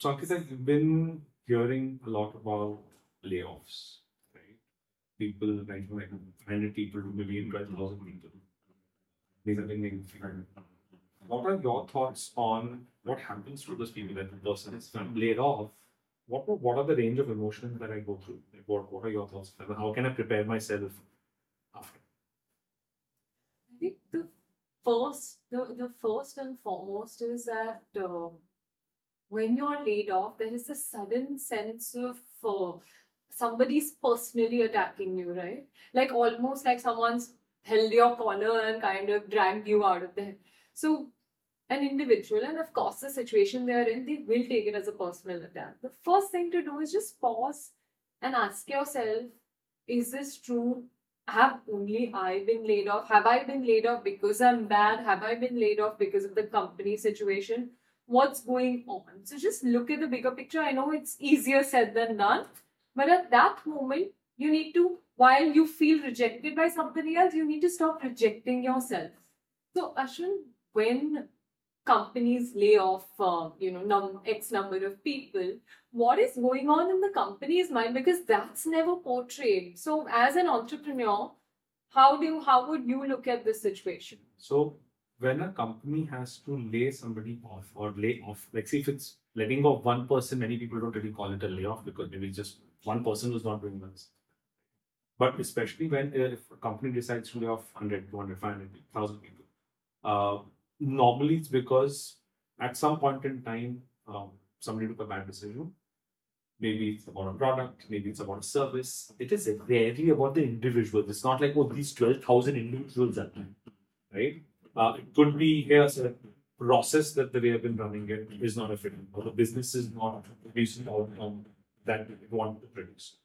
So, Ankita, you've been hearing a lot about layoffs, right? People, like, like 100 people to maybe 12,000 people. These are being What are your thoughts on what happens to those people when the person is laid off? What, what are the range of emotions that I go through? Like, what, what are your thoughts? How can I prepare myself after? I think the first, the, the first and foremost is that uh, when you're laid off, there is a sudden sense of uh, somebody's personally attacking you, right? Like almost like someone's held your collar and kind of dragged you out of there. So, an individual, and of course, the situation they're in, they will take it as a personal attack. The first thing to do is just pause and ask yourself is this true? Have only I been laid off? Have I been laid off because I'm bad? Have I been laid off because of the company situation? What's going on? So just look at the bigger picture. I know it's easier said than done, but at that moment, you need to, while you feel rejected by somebody else, you need to stop rejecting yourself. So, Ashwin, when companies lay off, uh, you know, num- X number of people, what is going on in the company's mind? Because that's never portrayed. So, as an entrepreneur, how do you, how would you look at this situation? So, when a company has to lay somebody off or lay off, like see if it's letting go of one person, many people don't really call it a layoff because maybe just one person who's not doing this. But especially when uh, if a company decides to lay off 100, 200, 500, 1000 people, uh, normally it's because at some point in time, um, somebody took a bad decision. Maybe it's about a product, maybe it's about a service. It is rarely about the individual. It's not like, oh, these 12,000 individuals are right? Uh, it could be here's a process that the way I've been running it is not efficient, or the business is not producing outcome that we want to produce.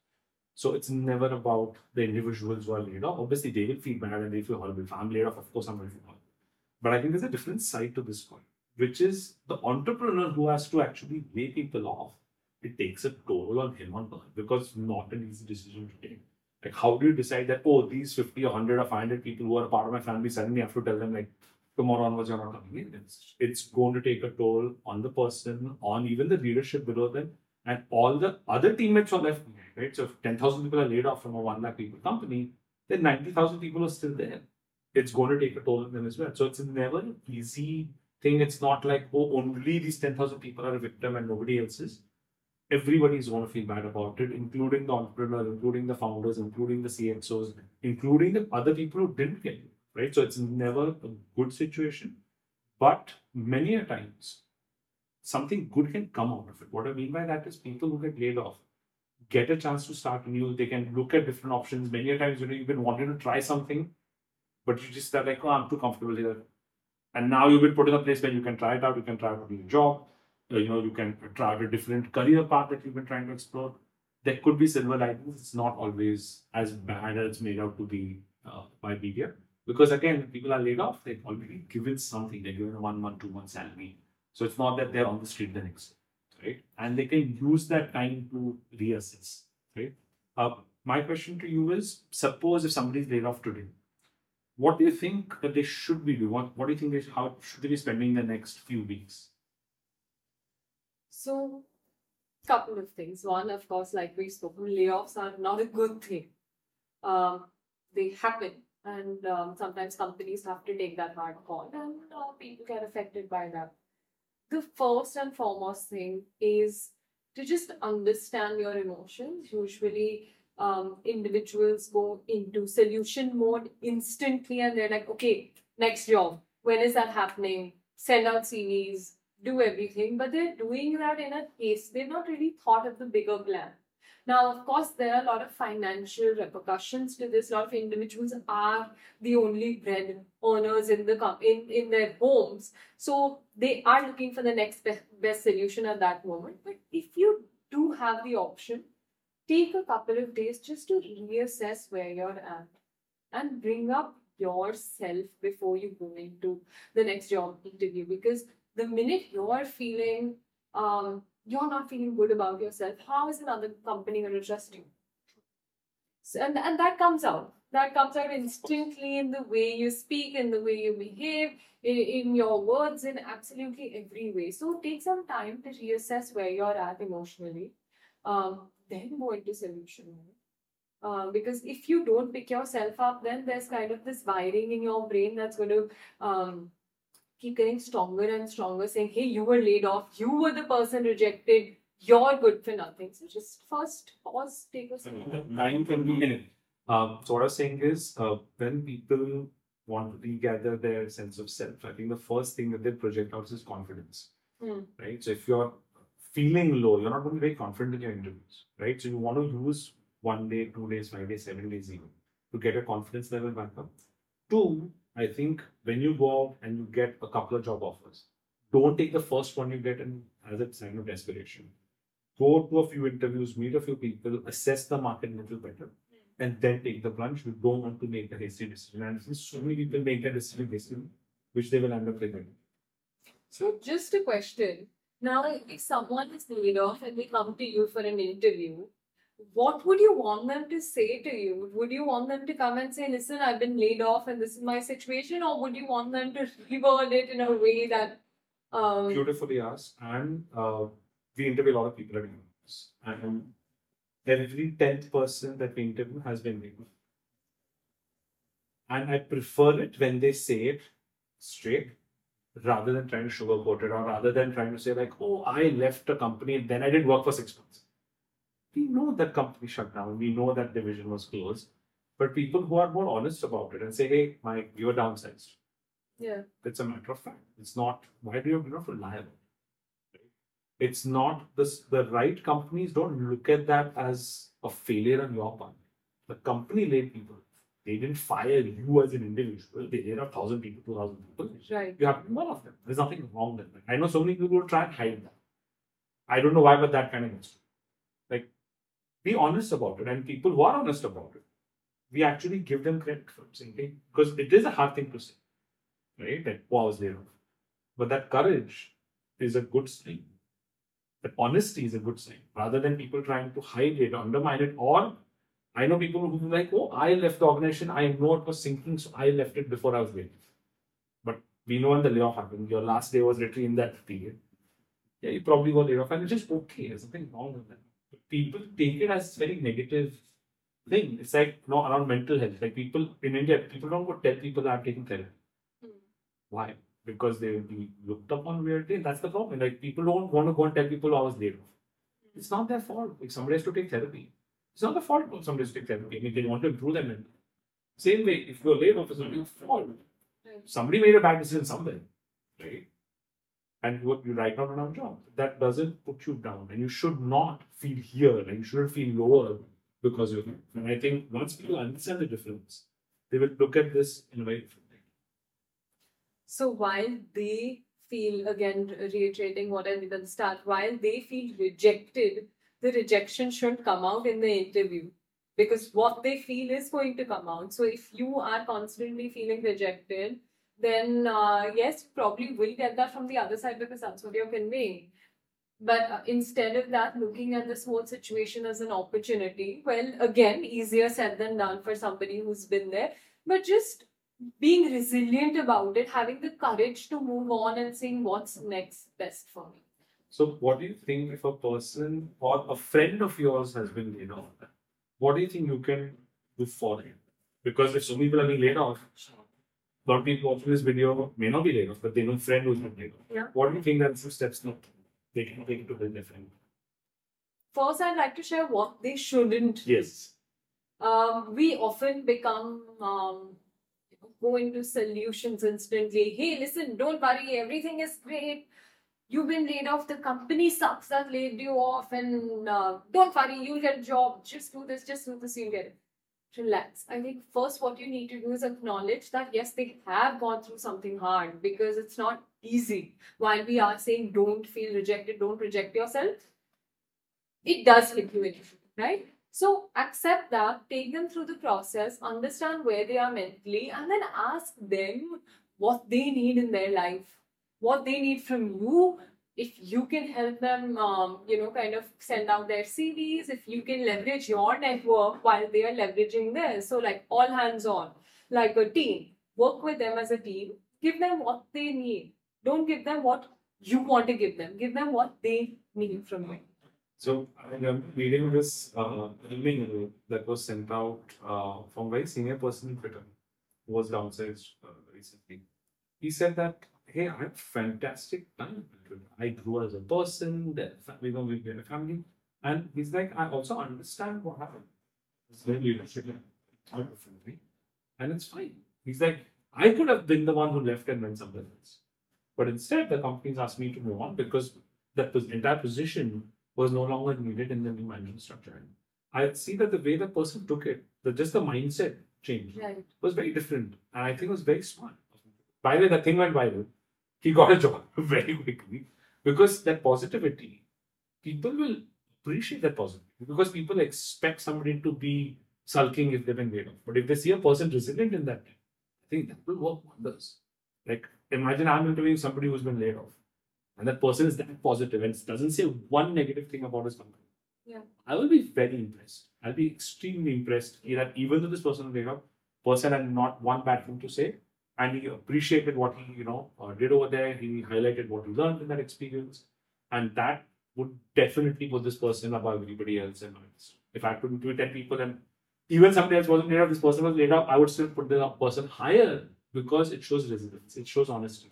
So it's never about the individuals who are laid off. Obviously, they will feel bad and they feel horrible. If I'm laid off, of course I'm going to feel horrible. But I think there's a different side to this coin, which is the entrepreneur who has to actually lay people off. It takes a toll on him on because it's not an easy decision to take. Like, how do you decide that, oh, these 50 or 100 or 500 people who are a part of my family, suddenly have to tell them, like, tomorrow onwards, you're not coming in? It's, it's going to take a toll on the person, on even the leadership below them, and all the other teammates are left right? So if 10,000 people are laid off from a 1 lakh people company, then 90,000 people are still there. It's going to take a toll on them as well. So it's never an easy thing. It's not like, oh, only these 10,000 people are a victim and nobody else is. Everybody is going to feel bad about it, including the entrepreneur, including the founders, including the CXOs, including the other people who didn't get it, right? So it's never a good situation. But many a times, something good can come out of it. What I mean by that is people who get laid off get a chance to start new. They can look at different options. Many a times, you know, you've been wanting to try something, but you just are like, oh, I'm too comfortable here. And now you've been put in a place where you can try it out. You can try out a new job. Uh, you know, you can try a different career path that you've been trying to explore. There could be silver linings. It's not always as bad as made out to be uh, by media. Because again, people are laid off. They've already given something. They're given a one month, two month salary so it's not that they're on the street the next day, right? And they can use that time to reassess, right? Uh, my question to you is: Suppose if somebody's laid off today, what do you think that they should be doing? What, what do you think they should, how should they be spending the next few weeks? So, couple of things. One, of course, like we spoke, layoffs are not a good thing. Um, they happen, and um, sometimes companies have to take that hard call, and uh, people get affected by that the first and foremost thing is to just understand your emotions. Usually, um, individuals go into solution mode instantly and they're like, okay, next job. When is that happening? Send out CVs, do everything. But they're doing that in a case, they've not really thought of the bigger plan. Now, of course, there are a lot of financial repercussions to this. A lot of individuals are the only bread earners in the in, in their homes, so they are looking for the next best solution at that moment. But if you do have the option, take a couple of days just to reassess where you're at and bring up yourself before you go into the next job interview because the minute you're feeling um, you're not feeling good about yourself, how is another company going to trust you? So, and, and that comes out. That comes out instantly in the way you speak, in the way you behave, in, in your words, in absolutely every way. So take some time to reassess where you're at emotionally. Um, then go into solution. Uh, because if you don't pick yourself up, then there's kind of this wiring in your brain that's going to um, keep getting stronger and stronger, saying, Hey, you were laid off, you were the person rejected, you're good for nothing. So just first pause, take a second. Can be. Um, so what I was saying is, uh, when people want to regather their sense of self, I think the first thing that they project out is confidence, Hmm. right? So if you're feeling low, you're not going to be very confident in your interviews, right? So you want to use one day, two days, five days, seven days even to get your confidence level back up. Two, I think when you go out and you get a couple of job offers, don't take the first one you get and as a sign of desperation. Go to a few interviews, meet a few people, assess the market a little better, and then take the plunge. You don't want to make a hasty decision. And so many people make that decision hastily, which they will end up regretting. So just a question. Now, if someone is laid off and they come to you for an interview, what would you want them to say to you? Would you want them to come and say, listen, I've been laid off and this is my situation? Or would you want them to reword it in a way that um, Beautifully asked. And uh, we interview a lot of people at interviews. And every 10th person that we interview has been laid off. And I prefer it when they say it straight rather than trying to sugarcoat it or rather than trying to say, like, oh, I left a company and then I didn't work for six months. We know that company shut down. We know that division was closed. But people who are more honest about it and say, hey, my you were downsized. yeah. It's a matter of fact. It's not. Why do you have to lie about it? Right? It's not this. The right companies don't look at that as a failure on your part. The company laid people. They didn't fire you as an individual. They laid a thousand people, two thousand people. Right. You have to be one of them. There's nothing wrong with that. I know so many people who try and hide that. I don't know why, but that kind of. Like, be honest about it, and people who are honest about it, we actually give them credit for saying, because it is a hard thing to say, right? That I was off. But that courage is a good sign. That honesty is a good sign, rather than people trying to hide it, undermine it, or I know people who like, oh, I left the organization, I know it was sinking, so I left it before I was off. But we know when the layoff happened, your last day was literally in that period. Yeah, you probably got laid off, and it's just okay. There's nothing wrong with that. People take it as very negative thing. It's like you know, around mental health. Like people in India, people don't go tell people that I'm taking therapy. Hmm. Why? Because they will be looked upon weirdly. That's the problem. Like people don't want to go and tell people I was laid off. It's not their fault. Like somebody has to take therapy. It's not the fault of somebody has to take therapy. I mean, they want to improve their mental. Same way, if you're laid off, it's not your fault. Somebody made a bad decision somewhere, right? And you, you right now don't have a job. That doesn't put you down, and you should not feel here, and you shouldn't feel lower because you're. And I think once people understand the difference, they will look at this in a very different way. So while they feel, again, reiterating what I did at the start, while they feel rejected, the rejection shouldn't come out in the interview because what they feel is going to come out. So if you are constantly feeling rejected, then uh, yes, you probably will get that from the other side because that's what you're conveying. But uh, instead of that, looking at this whole situation as an opportunity, well, again, easier said than done for somebody who's been there, but just being resilient about it, having the courage to move on and seeing what's next best for me. So, what do you think if a person or a friend of yours has been laid off? What do you think you can do for him? Because if so many people are being laid off, a lot of people watching this video may not be laid off, but they know a friend who's been laid off. Yeah. What do you think that some steps that they can take to help their friend? First, I'd like to share what they shouldn't. Yes. Um, we often become um, go into solutions instantly. Hey, listen, don't worry, everything is great. You've been laid off. The company sucks that laid you off, and uh, don't worry, you'll get a job. Just do this, just do this, you'll get it. Relax. I think first, what you need to do is acknowledge that yes, they have gone through something hard because it's not easy. While we are saying don't feel rejected, don't reject yourself, it does hit you right? So accept that, take them through the process, understand where they are mentally, and then ask them what they need in their life, what they need from you if you can help them, um, you know, kind of send out their CVs, if you can leverage your network while they are leveraging theirs. So, like all hands on, like a team, work with them as a team, give them what they need. Don't give them what you want to give them, give them what they need from you. So I'm reading this uh, email that was sent out uh, from very senior person in Twitter who was downsized uh, recently. He said that, hey, I had fantastic time. I grew as a person, we know we a family. And he's like, I also understand what happened. It's very leadership. And it's fine. He's like, I could have been the one who left and went somewhere else. But instead, the companies asked me to move on because that pos- entire position was no longer needed in the new management structure. And I see that the way the person took it, the just the mindset change Right. was very different. And I think it was very smart. By the way, the thing went viral. He got a job very quickly because that positivity, people will appreciate that positivity because people expect somebody to be sulking if they've been laid off. But if they see a person resilient in that, I think that will work wonders. Like imagine I'm interviewing somebody who's been laid off, and that person is that positive and doesn't say one negative thing about his company. Yeah. I will be very impressed. I'll be extremely impressed that even though this person laid off, person had not one bad thing to say, and he appreciated what he you know uh, did over there. He highlighted what he learned in that experience, and that would definitely put this person above everybody else in my list. If I had to interview ten people and even somebody else wasn't laid off, this person was laid off, I would still put the person higher because it shows resilience, it shows honesty,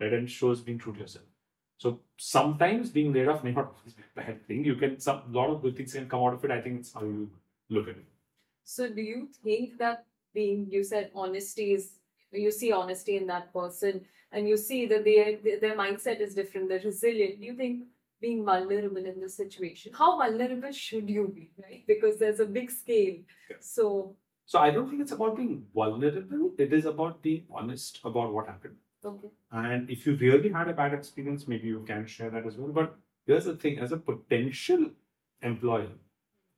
right, and it shows being true to yourself. So sometimes being laid off may not be a bad thing. You can some lot of good things can come out of it. I think it's how you look at it. So, do you think that being you said honesty is you see honesty in that person, and you see that their their mindset is different, they're resilient. You think being vulnerable in this situation, how vulnerable should you be, right? Because there's a big scale. Yeah. So, So I don't think it's about being vulnerable. It is about being honest about what happened. okay, And if you really had a bad experience, maybe you can share that as well. But here's the thing: as a potential employer,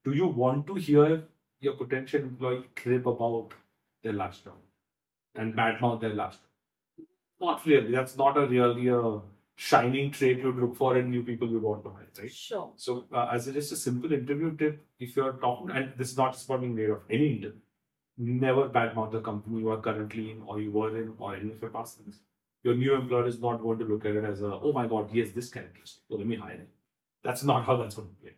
do you want to hear your potential employee crib about their last job and badmouth their last? Not really. That's not a really a shining trait you'd look for in new people you want to hire, right? sure, So, uh, as a, just a simple interview tip, if you're talking, and this is not just about being laid off, any interview, never badmouth the company you are currently in, or you were in, or any of your past things. Your new employer is not going to look at it as a, oh my god, he has this characteristic, so let me hire him. That's not how that's going to play.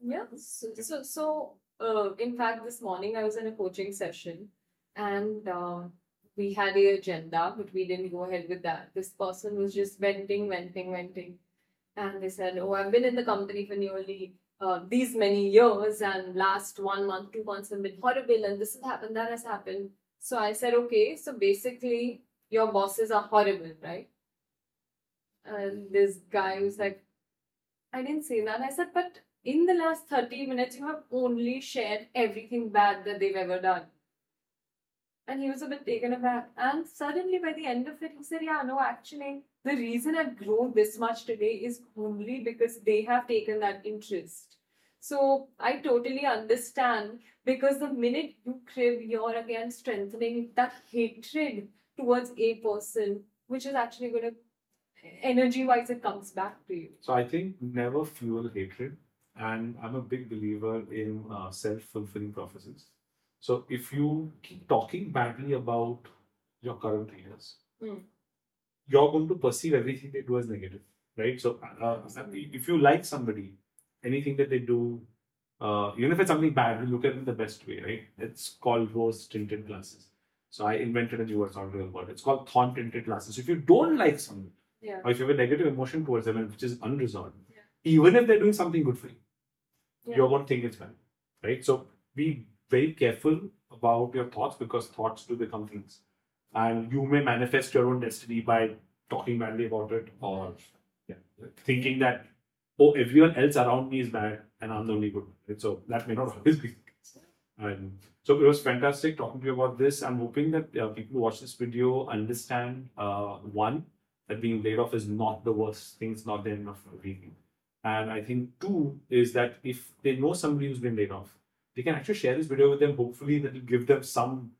yeah. So, so, so uh, in fact, this morning I was in a coaching session, and um, we had a agenda, but we didn't go ahead with that. This person was just venting, venting, venting. And they said, Oh, I've been in the company for nearly uh, these many years, and last one month, two months have been horrible, and this has happened, that has happened. So I said, Okay, so basically, your bosses are horrible, right? And this guy was like, I didn't say that. I said, But in the last 30 minutes, you have only shared everything bad that they've ever done. And he was a bit taken aback. And suddenly, by the end of it, he said, Yeah, no, actually, the reason I've grown this much today is only because they have taken that interest. So I totally understand because the minute you crib, you're again strengthening that hatred towards a person, which is actually going to, energy wise, it comes back to you. So, I think never fuel hatred, and I'm a big believer in uh, self fulfilling prophecies. So, if you keep talking badly about your current leaders, Hmm. you're going to perceive everything they do as negative, right? So, uh, if you like somebody, anything that they do, uh, even if it's something bad, you look at it in the best way, right? It's called rose tinted glasses. So, I invented a new word, it's not a real word. It's called thorn tinted glasses. So If you don't like somebody, Yeah. or if you have a negative emotion towards them, which is unresolved, Yeah. even if they're doing something good for you, Yeah. you're going to think it's bad, right? So be very careful about your thoughts because thoughts do become things, and you may manifest your own destiny by talking badly about it or yeah, thinking that oh everyone else around me is bad and I'm the only good. Right? So that may not always be. And so it was fantastic talking to you about this. I'm hoping that uh, people who watch this video understand uh, one that being laid off is not the worst thing. It's not the end of everything. And I think two is that if they know somebody who's been laid off, they can actually share this video with them. Hopefully, that will give them some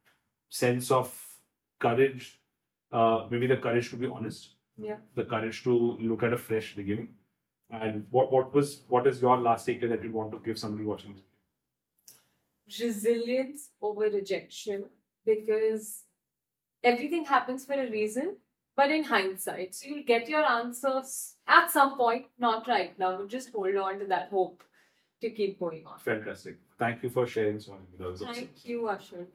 sense of courage. Uh, maybe the courage to be honest. Yeah. the courage to look at a fresh beginning. And what what was what is your last takeaway that you want to give somebody watching? this? resilience over rejection because everything happens for a reason, but in hindsight. So you'll get your answers at some point, not right now, just hold on to that hope to keep going on. Fantastic. Thank you for sharing so many. Thank you, Ashwin.